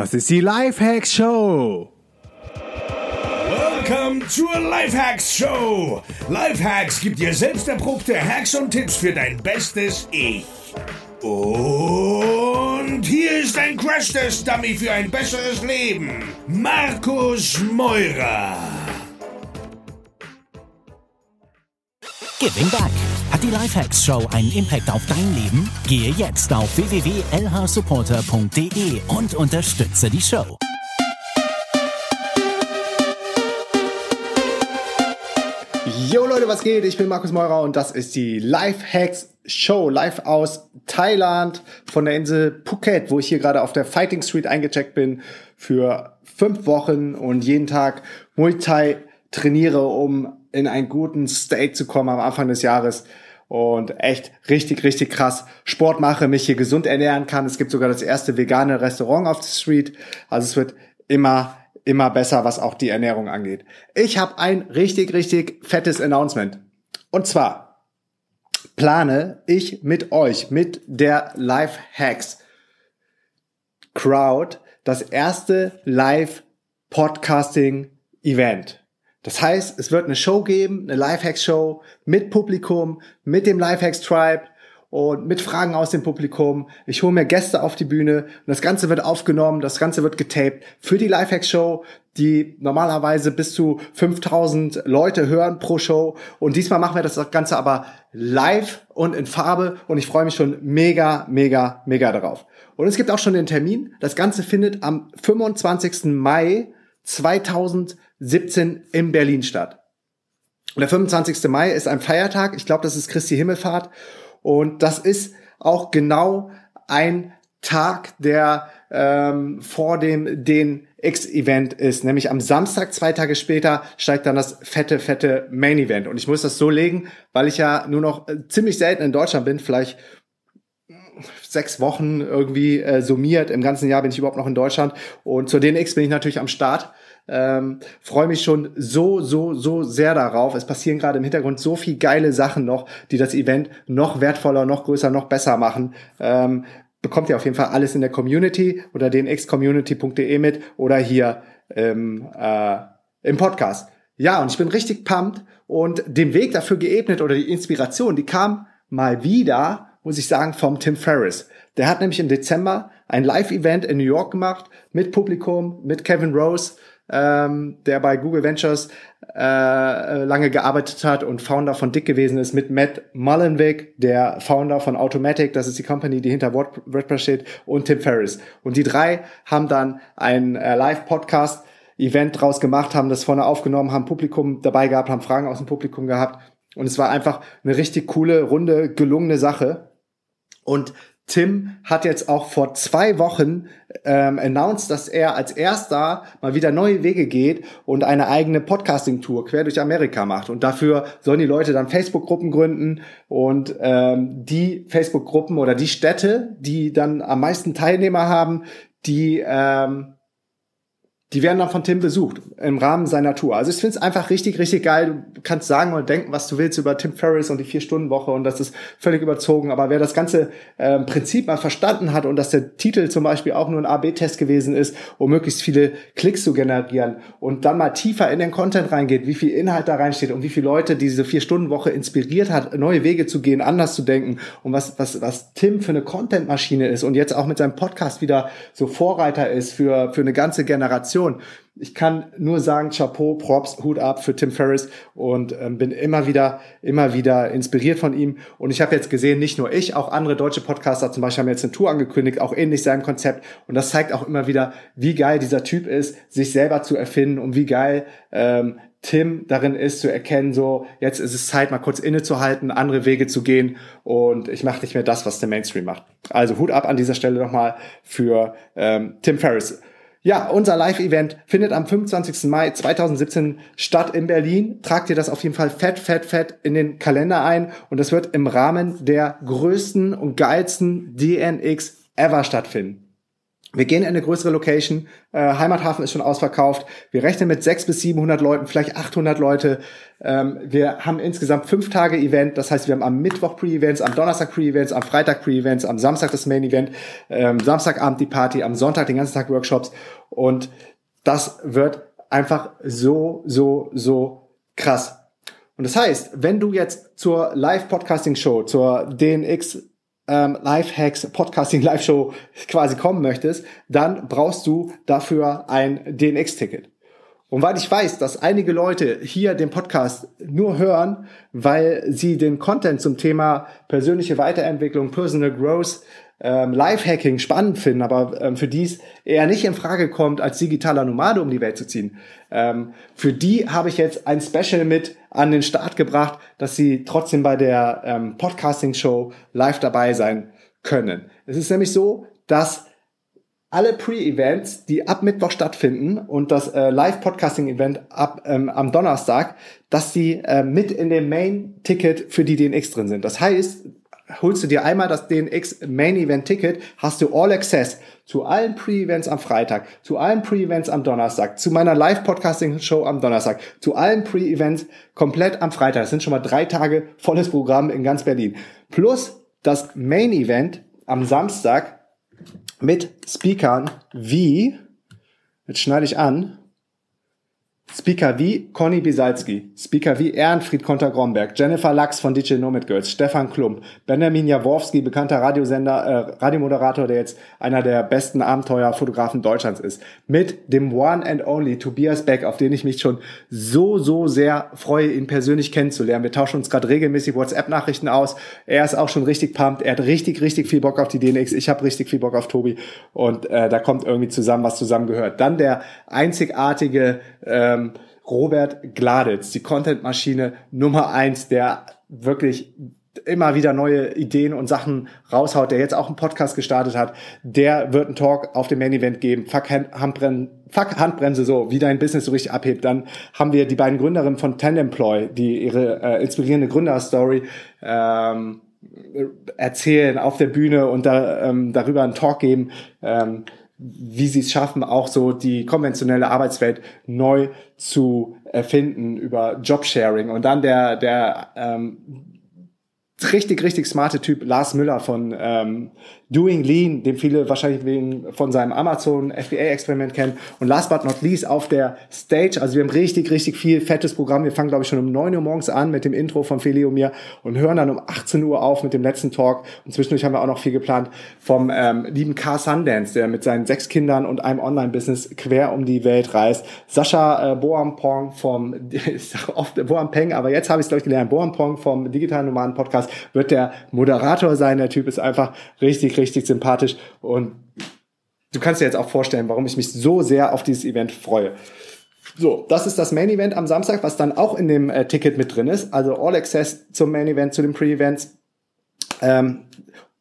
Das ist die Lifehacks Show. Welcome zur Lifehacks Show. Lifehacks gibt dir selbst erprobte Hacks und Tipps für dein bestes Ich. Und hier ist ein Crash-Test-Dummy für ein besseres Leben. Markus Meurer. Giving Back. Hat die Lifehacks Show einen Impact auf dein Leben? Gehe jetzt auf www.lhsupporter.de und unterstütze die Show. Yo Leute, was geht? Ich bin Markus Meurer und das ist die Lifehacks Show live aus Thailand von der Insel Phuket, wo ich hier gerade auf der Fighting Street eingecheckt bin für fünf Wochen und jeden Tag Muay Thai trainiere, um in einen guten State zu kommen am Anfang des Jahres und echt richtig, richtig krass Sport mache, mich hier gesund ernähren kann. Es gibt sogar das erste vegane Restaurant auf der Street. Also es wird immer, immer besser, was auch die Ernährung angeht. Ich habe ein richtig, richtig fettes Announcement. Und zwar plane ich mit euch, mit der Life Hacks Crowd, das erste Live Podcasting Event. Das heißt, es wird eine Show geben, eine Lifehacks-Show mit Publikum, mit dem Lifehacks-Tribe und mit Fragen aus dem Publikum. Ich hole mir Gäste auf die Bühne und das Ganze wird aufgenommen, das Ganze wird getaped für die Lifehacks-Show, die normalerweise bis zu 5000 Leute hören pro Show. Und diesmal machen wir das Ganze aber live und in Farbe und ich freue mich schon mega, mega, mega darauf. Und es gibt auch schon den Termin. Das Ganze findet am 25. Mai 2017 in Berlin statt. Und der 25. Mai ist ein Feiertag. Ich glaube, das ist Christi Himmelfahrt. Und das ist auch genau ein Tag, der ähm, vor dem den X-Event ist. Nämlich am Samstag, zwei Tage später, steigt dann das fette, fette Main-Event. Und ich muss das so legen, weil ich ja nur noch äh, ziemlich selten in Deutschland bin, vielleicht sechs Wochen irgendwie äh, summiert. Im ganzen Jahr bin ich überhaupt noch in Deutschland. Und zur DNX bin ich natürlich am Start. Ähm, Freue mich schon so, so, so sehr darauf. Es passieren gerade im Hintergrund so viel geile Sachen noch, die das Event noch wertvoller, noch größer, noch besser machen. Ähm, bekommt ihr auf jeden Fall alles in der Community oder dnxcommunity.de mit oder hier ähm, äh, im Podcast. Ja, und ich bin richtig pumped und den Weg dafür geebnet oder die Inspiration, die kam mal wieder muss ich sagen, vom Tim Ferriss. Der hat nämlich im Dezember ein Live-Event in New York gemacht mit Publikum, mit Kevin Rose, ähm, der bei Google Ventures äh, lange gearbeitet hat und Founder von Dick gewesen ist, mit Matt Mullenweg, der Founder von Automatic, das ist die Company, die hinter WordPress steht, und Tim Ferriss. Und die drei haben dann ein äh, Live-Podcast Event draus gemacht, haben das vorne aufgenommen, haben Publikum dabei gehabt, haben Fragen aus dem Publikum gehabt. Und es war einfach eine richtig coole, runde, gelungene Sache. Und Tim hat jetzt auch vor zwei Wochen ähm, announced, dass er als erster mal wieder neue Wege geht und eine eigene Podcasting-Tour quer durch Amerika macht. Und dafür sollen die Leute dann Facebook-Gruppen gründen und ähm, die Facebook-Gruppen oder die Städte, die dann am meisten Teilnehmer haben, die ähm, die werden dann von Tim besucht im Rahmen seiner Tour. Also ich finde es einfach richtig, richtig geil. Du kannst sagen oder denken, was du willst über Tim Ferriss und die Vier-Stunden-Woche und das ist völlig überzogen. Aber wer das ganze äh, Prinzip mal verstanden hat und dass der Titel zum Beispiel auch nur ein A-B-Test gewesen ist, um möglichst viele Klicks zu generieren und dann mal tiefer in den Content reingeht, wie viel Inhalt da reinsteht und wie viele Leute diese Vier-Stunden-Woche inspiriert hat, neue Wege zu gehen, anders zu denken und was, was, was Tim für eine Content-Maschine ist und jetzt auch mit seinem Podcast wieder so Vorreiter ist für, für eine ganze Generation Situation. Ich kann nur sagen, Chapeau, Props, Hut ab für Tim Ferriss und ähm, bin immer wieder, immer wieder inspiriert von ihm. Und ich habe jetzt gesehen, nicht nur ich, auch andere deutsche Podcaster zum Beispiel haben jetzt eine Tour angekündigt, auch ähnlich seinem Konzept. Und das zeigt auch immer wieder, wie geil dieser Typ ist, sich selber zu erfinden und wie geil ähm, Tim darin ist zu erkennen, so jetzt ist es Zeit, mal kurz innezuhalten, andere Wege zu gehen und ich mache nicht mehr das, was der Mainstream macht. Also Hut ab an dieser Stelle nochmal für ähm, Tim Ferriss. Ja, unser Live-Event findet am 25. Mai 2017 statt in Berlin. Tragt ihr das auf jeden Fall fett, fett, fett in den Kalender ein. Und das wird im Rahmen der größten und geilsten DNX ever stattfinden. Wir gehen in eine größere Location. Äh, Heimathafen ist schon ausverkauft. Wir rechnen mit 600 bis 700 Leuten, vielleicht 800 Leute. Ähm, wir haben insgesamt fünf Tage Event. Das heißt, wir haben am Mittwoch Pre-Events, am Donnerstag Pre-Events, am Freitag Pre-Events, am Samstag das Main-Event, ähm, Samstagabend die Party, am Sonntag den ganzen Tag Workshops. Und das wird einfach so, so, so krass. Und das heißt, wenn du jetzt zur Live-Podcasting-Show, zur DNX ähm, Live-Hacks Podcasting Live-Show quasi kommen möchtest, dann brauchst du dafür ein DNX-Ticket. Und weil ich weiß, dass einige Leute hier den Podcast nur hören, weil sie den Content zum Thema persönliche Weiterentwicklung, Personal Growth ähm, Lifehacking spannend finden, aber ähm, für die es eher nicht in Frage kommt, als digitaler Nomade um die Welt zu ziehen. Ähm, für die habe ich jetzt ein Special mit an den Start gebracht, dass sie trotzdem bei der ähm, Podcasting-Show live dabei sein können. Es ist nämlich so, dass alle Pre-Events, die ab Mittwoch stattfinden und das äh, Live-Podcasting-Event ab ähm, am Donnerstag, dass die äh, mit in dem Main-Ticket für die DNX drin sind. Das heißt, holst du dir einmal das DNX Main Event Ticket, hast du All Access zu allen Pre-Events am Freitag, zu allen Pre-Events am Donnerstag, zu meiner Live-Podcasting-Show am Donnerstag, zu allen Pre-Events komplett am Freitag. Das sind schon mal drei Tage volles Programm in ganz Berlin. Plus das Main Event am Samstag mit Speakern wie, jetzt schneide ich an, Speaker wie Conny Bisalski, Speaker wie Ehrenfried Konter-Gromberg, Jennifer Lachs von DJ Nomad Girls, Stefan Klump, Benjamin Jaworski, bekannter Radiosender, äh, Radiomoderator, der jetzt einer der besten Abenteuerfotografen Deutschlands ist, mit dem One and Only Tobias Beck, auf den ich mich schon so, so sehr freue, ihn persönlich kennenzulernen. Wir tauschen uns gerade regelmäßig WhatsApp-Nachrichten aus. Er ist auch schon richtig pumped. Er hat richtig, richtig viel Bock auf die DNX. Ich habe richtig viel Bock auf Tobi. Und äh, da kommt irgendwie zusammen, was zusammengehört. Dann der einzigartige ähm, Robert Gladitz, die Content-Maschine Nummer eins, der wirklich immer wieder neue Ideen und Sachen raushaut, der jetzt auch einen Podcast gestartet hat, der wird einen Talk auf dem Main Event geben. Fuck, Handbremse, fuck Handbremse so, wie dein Business so richtig abhebt. Dann haben wir die beiden Gründerinnen von Tandemploy, die ihre äh, inspirierende Gründerstory ähm, erzählen auf der Bühne und da, ähm, darüber einen Talk geben. Ähm, wie sie es schaffen, auch so die konventionelle Arbeitswelt neu zu erfinden über Jobsharing. Und dann der, der ähm, richtig, richtig smarte Typ Lars Müller von ähm, Doing Lean, den viele wahrscheinlich wegen von seinem Amazon FBA-Experiment kennen. Und last but not least auf der Stage, also wir haben richtig, richtig viel fettes Programm. Wir fangen, glaube ich, schon um neun Uhr morgens an mit dem Intro von Feli und mir und hören dann um 18 Uhr auf mit dem letzten Talk. Und zwischendurch haben wir auch noch viel geplant vom ähm, lieben Car Sundance, der mit seinen sechs Kindern und einem Online-Business quer um die Welt reist. Sascha äh, Boampong vom, ich sag oft Boampeng, aber jetzt habe ich es, glaube ich, gelernt, Boampong vom Digitalen Nomaden Podcast wird der Moderator sein. Der Typ ist einfach richtig, richtig sympathisch und du kannst dir jetzt auch vorstellen, warum ich mich so sehr auf dieses Event freue. So, das ist das Main Event am Samstag, was dann auch in dem äh, Ticket mit drin ist. Also All Access zum Main Event, zu den Pre-Events. Ähm,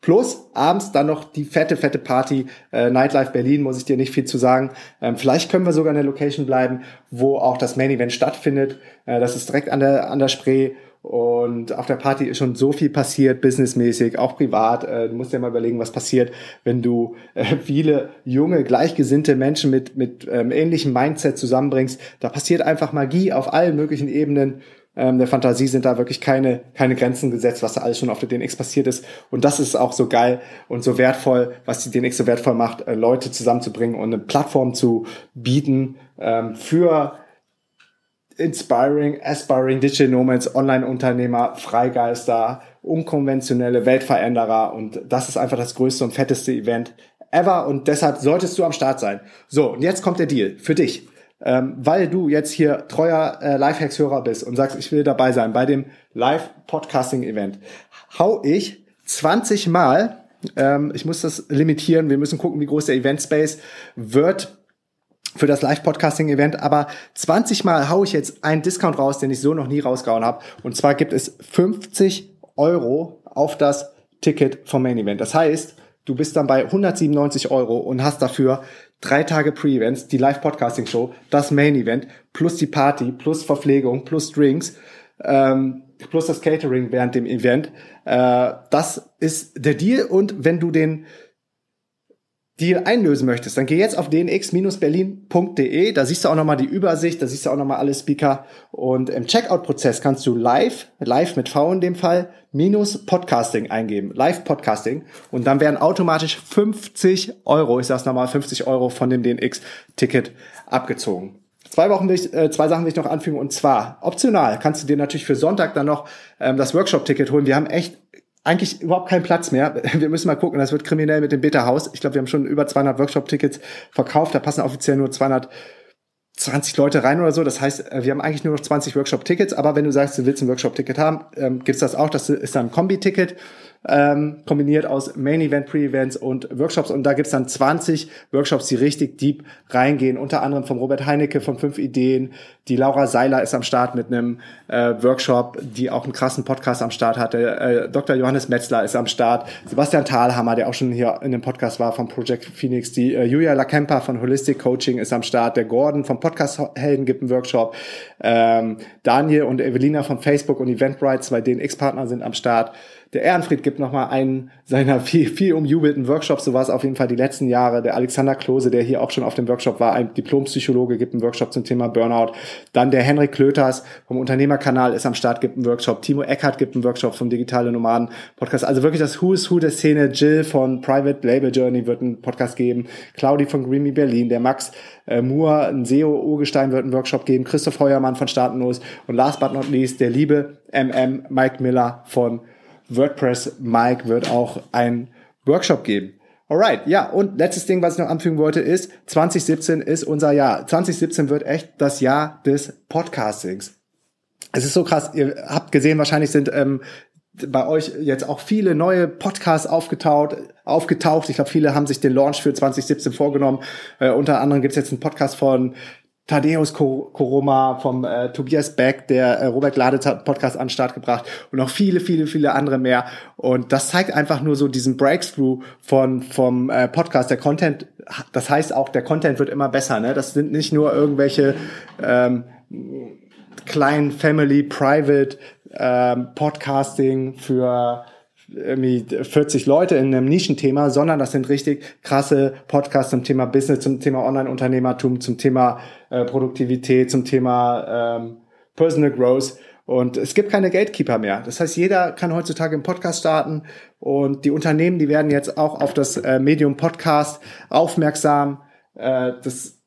plus abends dann noch die fette, fette Party. Äh, Nightlife Berlin, muss ich dir nicht viel zu sagen. Ähm, vielleicht können wir sogar in der Location bleiben, wo auch das Main Event stattfindet. Äh, das ist direkt an der, an der Spree. Und auf der Party ist schon so viel passiert, businessmäßig, auch privat. Äh, du musst dir mal überlegen, was passiert, wenn du äh, viele junge, gleichgesinnte Menschen mit, mit ähm, ähnlichem Mindset zusammenbringst. Da passiert einfach Magie auf allen möglichen Ebenen. Ähm, der Fantasie sind da wirklich keine, keine Grenzen gesetzt, was da alles schon auf der DNX passiert ist. Und das ist auch so geil und so wertvoll, was die DNX so wertvoll macht, äh, Leute zusammenzubringen und eine Plattform zu bieten ähm, für Inspiring, Aspiring Digital Nomads, Online-Unternehmer, Freigeister, unkonventionelle Weltveränderer und das ist einfach das größte und fetteste Event ever und deshalb solltest du am Start sein. So, und jetzt kommt der Deal für dich. Ähm, weil du jetzt hier treuer äh, Lifehacks-Hörer bist und sagst, ich will dabei sein bei dem Live-Podcasting-Event, hau ich 20 Mal, ähm, ich muss das limitieren, wir müssen gucken, wie groß der Event-Space wird, für das Live-Podcasting-Event, aber 20 Mal haue ich jetzt einen Discount raus, den ich so noch nie rausgehauen habe. Und zwar gibt es 50 Euro auf das Ticket vom Main Event. Das heißt, du bist dann bei 197 Euro und hast dafür drei Tage Pre-Events, die Live-Podcasting-Show, das Main Event, plus die Party, plus Verpflegung, plus Drinks, ähm, plus das Catering während dem Event. Äh, das ist der Deal. Und wenn du den Deal einlösen möchtest, dann geh jetzt auf dnx-berlin.de. Da siehst du auch nochmal die Übersicht, da siehst du auch nochmal alle Speaker. Und im Checkout-Prozess kannst du live, live mit V in dem Fall, minus Podcasting eingeben. Live Podcasting. Und dann werden automatisch 50 Euro, ich sag's nochmal, 50 Euro von dem DNX-Ticket abgezogen. Zwei Wochen will ich, äh, zwei Sachen will ich noch anfügen und zwar optional kannst du dir natürlich für Sonntag dann noch ähm, das Workshop-Ticket holen. Wir haben echt eigentlich überhaupt keinen Platz mehr. Wir müssen mal gucken, das wird kriminell mit dem Beta-Haus. Ich glaube, wir haben schon über 200 Workshop-Tickets verkauft. Da passen offiziell nur 220 Leute rein oder so. Das heißt, äh, wir haben eigentlich nur noch 20 Workshop-Tickets. Aber wenn du sagst, du willst ein Workshop-Ticket haben, ähm, gibt's das auch. Das ist dann ein Kombi-Ticket ähm, kombiniert aus Main Event, Pre-Events und Workshops. Und da gibt's dann 20 Workshops, die richtig deep reingehen. Unter anderem vom Robert Heinecke von fünf Ideen. Die Laura Seiler ist am Start mit einem äh, Workshop, die auch einen krassen Podcast am Start hatte. Äh, Dr. Johannes Metzler ist am Start. Sebastian Thalhammer, der auch schon hier in dem Podcast war vom Project Phoenix. Die äh, Julia Lakemper von Holistic Coaching ist am Start. Der Gordon vom Podcast Helden gibt einen Workshop. Ähm, Daniel und Evelina von Facebook und Eventbrite, zwei DNX-Partner sind am Start. Der Ehrenfried gibt nochmal einen seiner viel, viel umjubelten Workshops. So war es auf jeden Fall die letzten Jahre. Der Alexander Klose, der hier auch schon auf dem Workshop war, ein Diplompsychologe, gibt einen Workshop zum Thema Burnout. Dann der Henrik Klöters vom Unternehmerkanal ist am Start, gibt einen Workshop. Timo Eckert gibt einen Workshop vom Digitale Nomaden Podcast. Also wirklich das Who is Who der Szene. Jill von Private Label Journey wird einen Podcast geben. Claudi von Greeny Berlin. Der Max äh, Moore, ein SEO-Urgestein wird einen Workshop geben. Christoph Heuermann von Staatenlos. Und last but not least, der liebe MM Mike Miller von WordPress Mike wird auch ein Workshop geben. Alright, ja, und letztes Ding, was ich noch anfügen wollte, ist, 2017 ist unser Jahr. 2017 wird echt das Jahr des Podcastings. Es ist so krass, ihr habt gesehen, wahrscheinlich sind ähm, bei euch jetzt auch viele neue Podcasts aufgetaucht. aufgetaucht. Ich glaube, viele haben sich den Launch für 2017 vorgenommen. Äh, unter anderem gibt es jetzt einen Podcast von Thaddeus Koroma, vom äh, Tobias Beck, der äh, Robert Glade Podcast an den Start gebracht und noch viele, viele, viele andere mehr. Und das zeigt einfach nur so diesen Breakthrough von vom äh, Podcast. Der Content, das heißt auch, der Content wird immer besser. Ne? Das sind nicht nur irgendwelche ähm, kleinen Family Private ähm, Podcasting für irgendwie 40 Leute in einem Nischenthema, sondern das sind richtig krasse Podcasts zum Thema Business, zum Thema Online-Unternehmertum, zum Thema äh, Produktivität, zum Thema ähm, Personal Growth. Und es gibt keine Gatekeeper mehr. Das heißt, jeder kann heutzutage einen Podcast starten und die Unternehmen, die werden jetzt auch auf das äh, Medium Podcast aufmerksam. Äh, das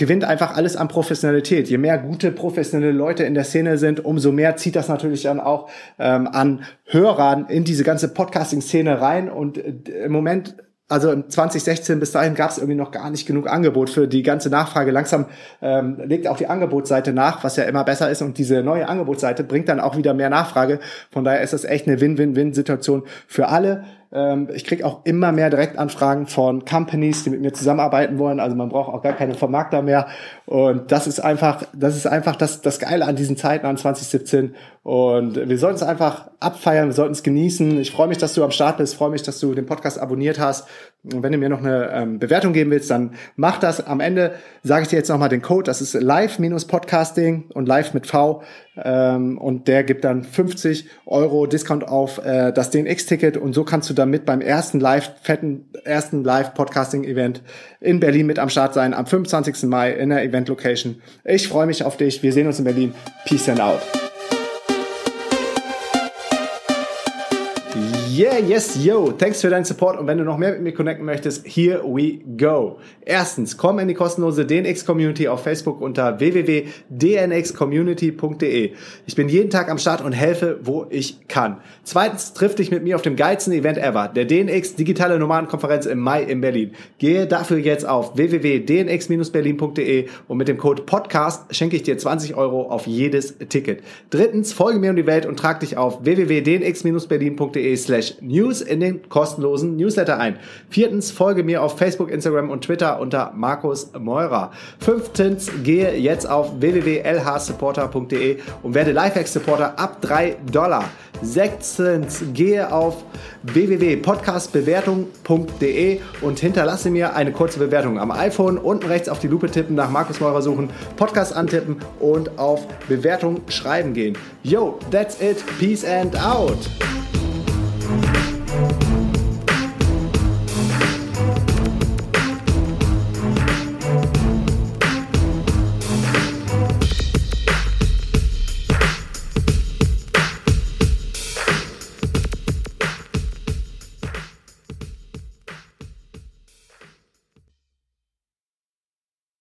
gewinnt einfach alles an Professionalität. Je mehr gute professionelle Leute in der Szene sind, umso mehr zieht das natürlich dann auch ähm, an Hörern in diese ganze Podcasting-Szene rein. Und äh, im Moment also 2016 bis dahin gab es irgendwie noch gar nicht genug Angebot für die ganze Nachfrage. Langsam ähm, legt auch die Angebotsseite nach, was ja immer besser ist. Und diese neue Angebotsseite bringt dann auch wieder mehr Nachfrage. Von daher ist das echt eine Win-Win-Win-Situation für alle. Ähm, ich kriege auch immer mehr Direktanfragen von Companies, die mit mir zusammenarbeiten wollen. Also man braucht auch gar keine Vermarkter mehr. Und das ist einfach, das ist einfach das, das Geile an diesen Zeiten an 2017. Und wir sollten es einfach abfeiern, wir sollten es genießen. Ich freue mich, dass du am Start bist, freue mich, dass du den Podcast abonniert hast. Und wenn du mir noch eine ähm, Bewertung geben willst, dann mach das. Am Ende sage ich dir jetzt nochmal den Code. Das ist live-podcasting und live mit V. Ähm, und der gibt dann 50 Euro Discount auf äh, das DNX-Ticket. Und so kannst du damit beim ersten live, fetten, ersten Live-Podcasting-Event in Berlin mit am Start sein. Am 25. Mai in der Event-Location. Ich freue mich auf dich. Wir sehen uns in Berlin. Peace and out. Yeah, yes, yo. Thanks für deinen Support. Und wenn du noch mehr mit mir connecten möchtest, here we go. Erstens, komm in die kostenlose DNX Community auf Facebook unter www.dnxcommunity.de. Ich bin jeden Tag am Start und helfe, wo ich kann. Zweitens, triff dich mit mir auf dem geilsten Event ever, der DNX Digitale Nomadenkonferenz im Mai in Berlin. Gehe dafür jetzt auf www.dnx-berlin.de und mit dem Code Podcast schenke ich dir 20 Euro auf jedes Ticket. Drittens, folge mir um die Welt und trag dich auf www.dnx-berlin.de slash News in den kostenlosen Newsletter ein. Viertens, folge mir auf Facebook, Instagram und Twitter unter Markus Meurer. Fünftens, gehe jetzt auf www.lhsupporter.de und werde Lifehack-Supporter ab 3 Dollar. Sechstens, gehe auf www.podcastbewertung.de und hinterlasse mir eine kurze Bewertung am iPhone. Unten rechts auf die Lupe tippen, nach Markus Meurer suchen, Podcast antippen und auf Bewertung schreiben gehen. Yo, that's it. Peace and out.